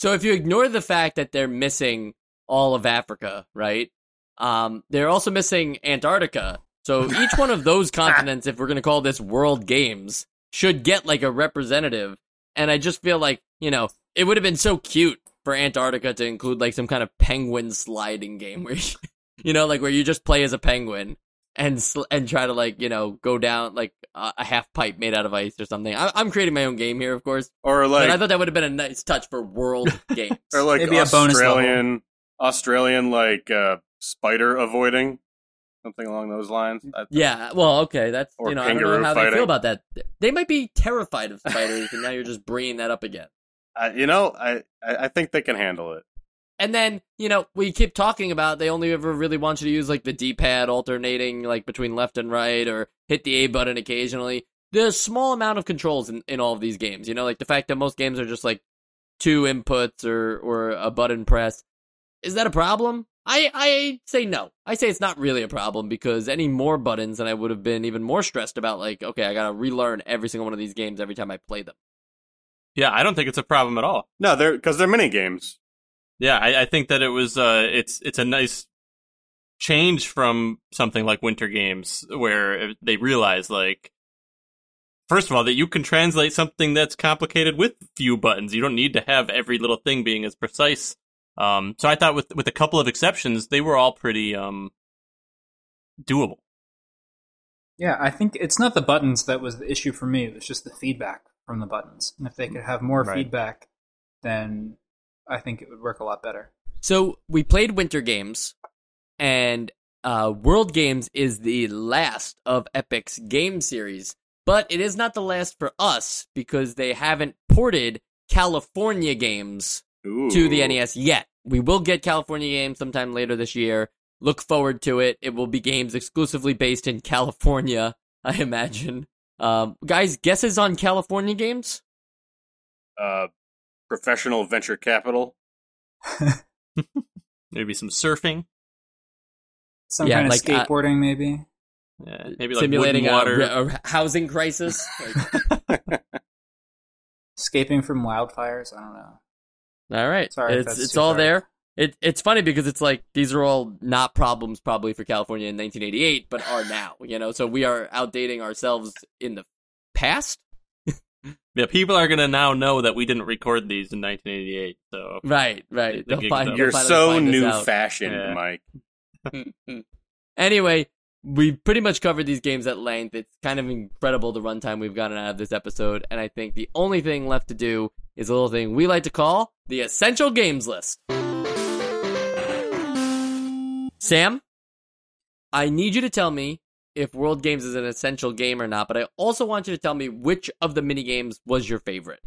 S1: So if you ignore the fact that they're missing all of Africa, right? Um, they're also missing Antarctica. So each one of (laughs) those continents, if we're going to call this World Games, should get like a representative. And I just feel like, you know, it would have been so cute for Antarctica to include like some kind of penguin sliding game where, you, (laughs) you know, like where you just play as a penguin and sl- and try to like, you know, go down like a, a half pipe made out of ice or something. I- I'm creating my own game here, of course.
S2: Or
S1: But I thought that would have been a nice touch for World (laughs) Games.
S2: or like
S4: Maybe a bonus
S2: Australian Australian like uh, spider avoiding something along those lines. I-
S1: yeah, well, okay, that's
S2: Or
S1: you know I don't know how they
S2: fighting.
S1: feel about that. They might be terrified of spiders, and now you're just bringing that up again.
S2: I, you know, I, I I think they can handle it.
S1: And then you know we keep talking about they only ever really want you to use like the D-pad alternating like between left and right, or hit the A button occasionally. There's a small amount of controls in, in all of these games. You know, like the fact that most games are just like two inputs or or a button press. Is that a problem? I I say no. I say it's not really a problem because any more buttons and I would have been even more stressed about like, okay, I gotta relearn every single one of these games every time I play them.
S3: Yeah, I don't think it's a problem at all.
S2: No, they're because they're mini games.
S3: Yeah, I, I think that it was uh it's it's a nice change from something like Winter Games where they realize like first of all that you can translate something that's complicated with few buttons. You don't need to have every little thing being as precise. Um so I thought with with a couple of exceptions, they were all pretty um doable.
S4: Yeah, I think it's not the buttons that was the issue for me. It was just the feedback from the buttons. And if they could have more
S3: Right.
S4: feedback, then I think it would work a lot better.
S1: So we played Winter Games, and uh, World Games is the last of Epyx's game series, but it is not the last for us because they haven't ported California games
S2: Ooh.
S1: to the NES yet. We will get California games sometime later this year. Look forward to it. It will be games exclusively based in California, (laughs) I imagine. Um, guys, guesses on California games?
S2: Uh, professional venture capital. (laughs)
S3: Maybe some surfing,
S4: Some
S1: Yeah,
S4: kind of
S1: like, uh,
S4: skateboarding, maybe.
S3: yeah, maybe like
S1: Simulating
S3: wood and
S1: a,
S3: water.
S1: a housing crisis? Like, (laughs)
S4: Escaping from wildfires. I don't know.
S1: All right.
S4: Sorry
S1: it's it's all
S4: hard.
S1: there. It it's funny because it's like these are all not problems probably for California in 1988, but are now. You know, so we are outdating ourselves in the past. (laughs)
S3: Yeah, people are gonna now know that we didn't record these in 1988. So
S1: Right, right.
S3: The
S1: They'll find,
S2: You're so
S1: find
S2: new
S1: out.
S2: fashioned,
S3: Yeah.
S2: Mike. (laughs)
S1: Anyway, we pretty much covered these games at length. It's kind of incredible the runtime we've gotten out of this episode, and I think the only thing left to do is a little thing we like to call the essential games list. Sam, I need you to tell me if World Games is an essential game or not, but I also want you to tell me which of the mini games was your favorite.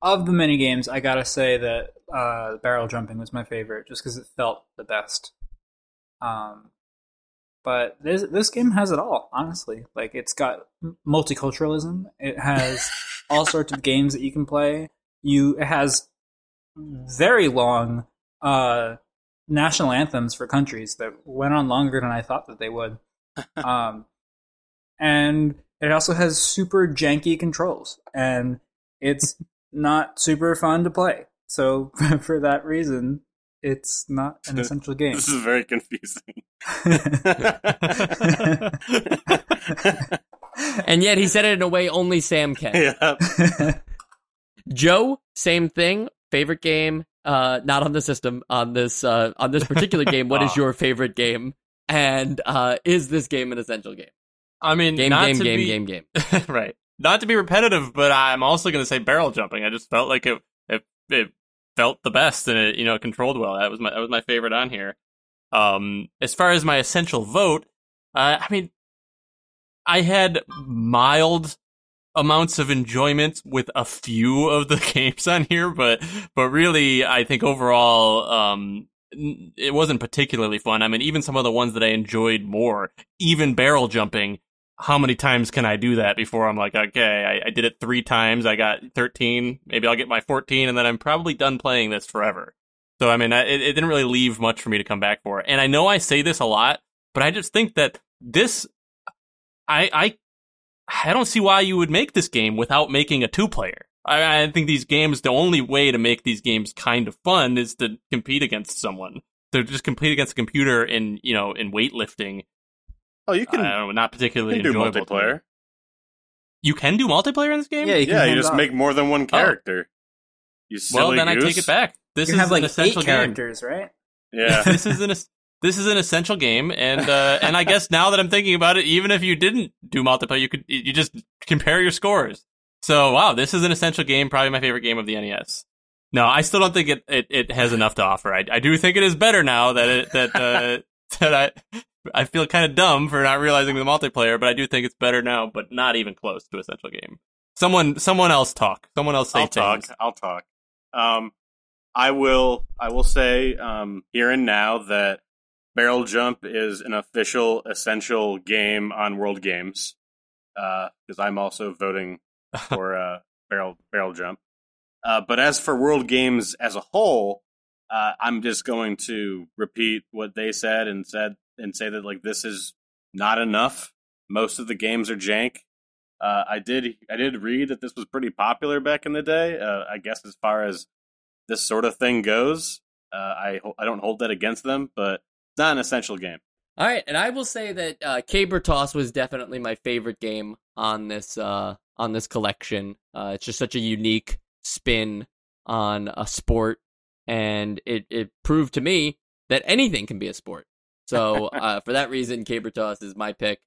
S4: Of the mini games, I gotta say that uh, barrel jumping was my favorite, just because it felt the best. Um, but this this game has it all, honestly. Like it's got multiculturalism. It has (laughs) all sorts of games that you can play. You it has very long uh, national anthems for countries that went on longer than I thought that they would. (laughs) um, and it also has super janky controls, and it's (laughs) not super fun to play. So for that reason, it's not an essential game. (laughs)
S2: This is very confusing. (laughs)
S1: And yet he said it in a way only Sam can. (laughs)
S2: yeah.
S1: Joe, same thing. Favorite game, uh, not on the system, on this, uh, on this particular game. What is your favorite game? And, uh, is this game an essential game?
S3: I mean,
S1: Game,
S3: not
S1: game,
S3: to
S1: game,
S3: be,
S1: game, game.
S3: right. Not to be repetitive, but I'm also going to say barrel jumping. I just felt like it, it, it felt the best and it, you know, controlled well. That was my, that was my favorite on here. Um, as far as my essential vote, uh, I mean, I had mild amounts of enjoyment with a few of the (laughs) games on here, but, but really, I think overall, um, it wasn't particularly fun. I mean, even some of the ones that I enjoyed more, even barrel jumping, how many times can I do that before I'm like, okay, I, I did it three times, I got 13, maybe I'll get my 14, and then I'm probably done playing this forever. So, I mean, I, it, it didn't really leave much for me to come back for. And I know I say this a lot, but I just think that this, I, I, I don't see why you would make this game without making a two player. I, I think these games, the only way to make these games kind of fun is to compete against someone. To just compete against a computer in, you know, in weightlifting.
S2: Oh, you can,
S3: I don't know, not
S2: you
S3: particularly
S2: can do
S3: enjoyable to me.
S2: multiplayer.
S3: You can do multiplayer in this game?
S4: yeah, you can
S2: Yeah, you just
S4: off.
S2: make more than one character. You silly
S3: well, then I
S2: goose.
S3: take it back. This
S4: you
S3: is
S4: have like
S3: an essential
S4: eight
S3: game.
S4: characters, right? (laughs)
S2: Yeah.
S3: this is an es- this is an essential game, and uh, and I guess now that I'm thinking about it, even if you didn't do multiplayer, you could you just compare your scores. So wow, this is an essential game, probably my favorite game of the NES. No, I still don't think it, it, it has enough to offer. I, I do think it is better now that it that uh, (laughs) that I I feel kind of dumb for not realizing the multiplayer, but I do think it's better now, but not even close to essential game. Someone someone else talk. Someone else say
S2: I'll talk. I'll talk. Um, I will. I will say um, here and now that Barrel Jump is an official essential game on World Games because I'm also voting (laughs) for uh, Barrel Barrel Jump. Uh, but as for World Games as a whole, uh, I'm just going to repeat what they said and said and say that like this is not enough. Most of the games are jank. Uh, I did I did read that this was pretty popular back in the day. Uh, I guess as far as this sort of thing goes, uh, I I don't hold that against them, but it's not an essential game.
S1: All right, and I will say that uh, Caber Toss was definitely my favorite game on this uh, on this collection. Uh, it's just such a unique spin on a sport, and it it proved to me that anything can be a sport. So uh, for that reason, Caber Toss is my pick.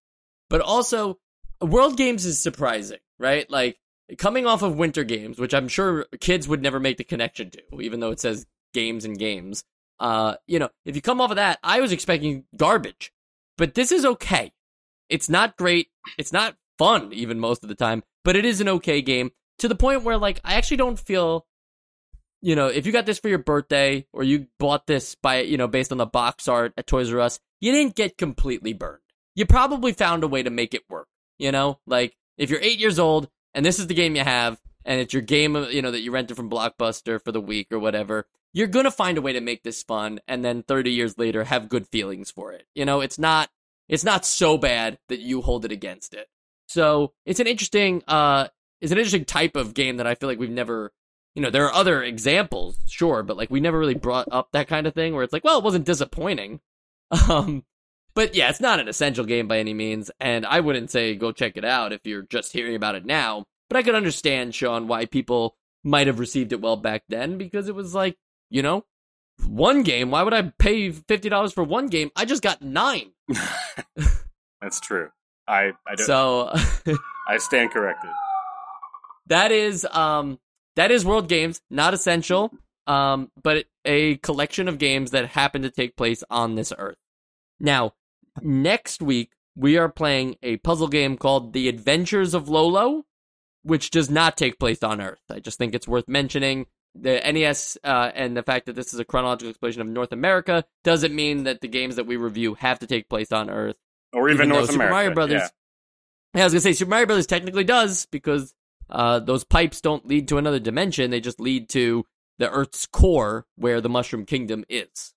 S1: But also, World Games is surprising, right? Like coming off of Winter Games, which I'm sure kids would never make the connection to, even though it says games and games. Uh, you know, if you come off of that, I was expecting garbage, but this is okay. It's not great. It's not fun even most of the time, but it is an okay game to the point where like I actually don't feel you know, if you got this for your birthday or you bought this by, you know, based on the box art at Toys R Us, you didn't get completely burned. You probably found a way to make it work, you know? Like if you're 8 years old and this is the game you have and it's your game, you know, that you rented from Blockbuster for the week or whatever, you're going to find a way to make this fun and then 30 years later have good feelings for it. You know, it's not it's not so bad that you hold it against it. So, it's an interesting uh it's an interesting type of game that I feel like we've never you know, there are other examples, sure, but like we never really brought up that kind of thing where it's like, well, it wasn't disappointing. (laughs) Um but yeah, it's not an essential game by any means, and I wouldn't say go check it out if you're just hearing about it now. But I could understand, Sean, why people might have received it well back then because it was like you know, one game. Why would I pay fifty dollars for one game? I just got nine. (laughs)
S2: That's true. I I don't.
S1: So (laughs)
S2: I stand corrected.
S1: That is um that is World Games, not essential, um, but a collection of games that happen to take place on this Earth. Now, next week we are playing a puzzle game called The Adventures of Lolo, which does not take place on Earth. I just think it's worth mentioning the NES uh, and the fact that this is a chronological explosion of North America doesn't mean that the games that we review have to take place on Earth
S2: or even, even North
S1: Super
S2: America.
S1: Mario Brothers.
S2: Yeah.
S1: yeah. I was gonna say Super Mario Brothers technically does because uh, those pipes don't lead to another dimension; they just lead to the Earth's core, where the Mushroom Kingdom is.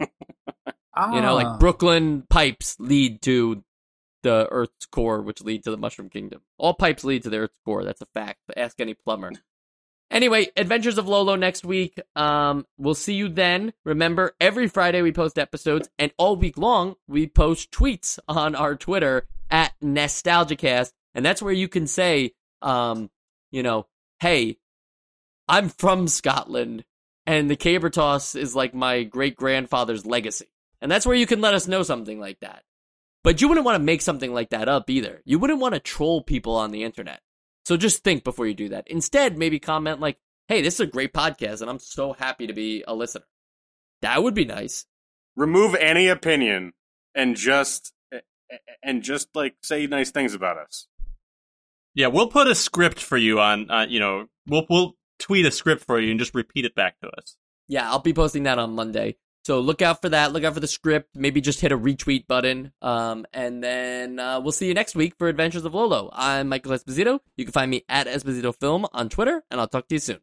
S4: ah. (laughs)
S1: You know, like Brooklyn pipes lead to the Earth's core, which lead to the Mushroom Kingdom. All pipes lead to the Earth's core. That's a fact. Ask any plumber. Anyway, Adventures of Lolo next week. Um, we'll see you then. Remember, every Friday we post episodes, and all week long we post tweets on our Twitter at NEStalgiaCast, and that's where you can say, um, you know, hey, I'm from Scotland, and the caber toss is like my great grandfather's legacy, and that's where you can let us know something like that. But you wouldn't want to make something like that up either. You wouldn't want to troll people on the internet. So just think before you do that. Instead, maybe comment like, hey, this is a great podcast and I'm so happy to be a listener. That would be nice.
S2: Remove any opinion and just and just like say nice things about us.
S3: Yeah, we'll put a script for you on uh, you know, we'll we'll tweet a script for you and just repeat it back to us.
S1: Yeah, I'll be posting that on Monday. So look out for that. Look out for the script. Maybe just hit a retweet button. Um, and then uh, we'll see you next week for Adventures of Lolo. I'm Michael Esposito. You can find me at Esposito Film on Twitter, and I'll talk to you soon.